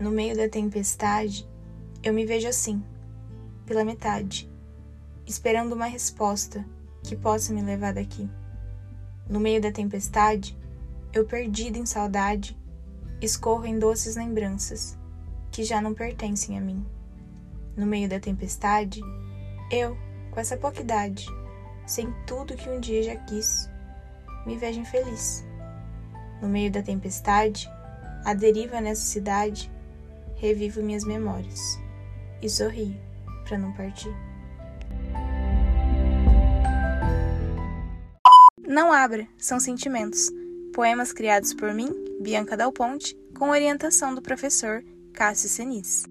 No meio da tempestade, eu me vejo assim, pela metade, esperando uma resposta que possa me levar daqui. No meio da tempestade, eu perdido em saudade, escorro em doces lembranças que já não pertencem a mim. No meio da tempestade, eu, com essa pouca idade, sem tudo que um dia já quis, me vejo infeliz. No meio da tempestade, a deriva nessa cidade, revivo minhas memórias e sorrio para não partir. Não abra, são sentimentos. Poemas criados por mim, Bianca Dal Ponte, com orientação do professor Cássio Senis.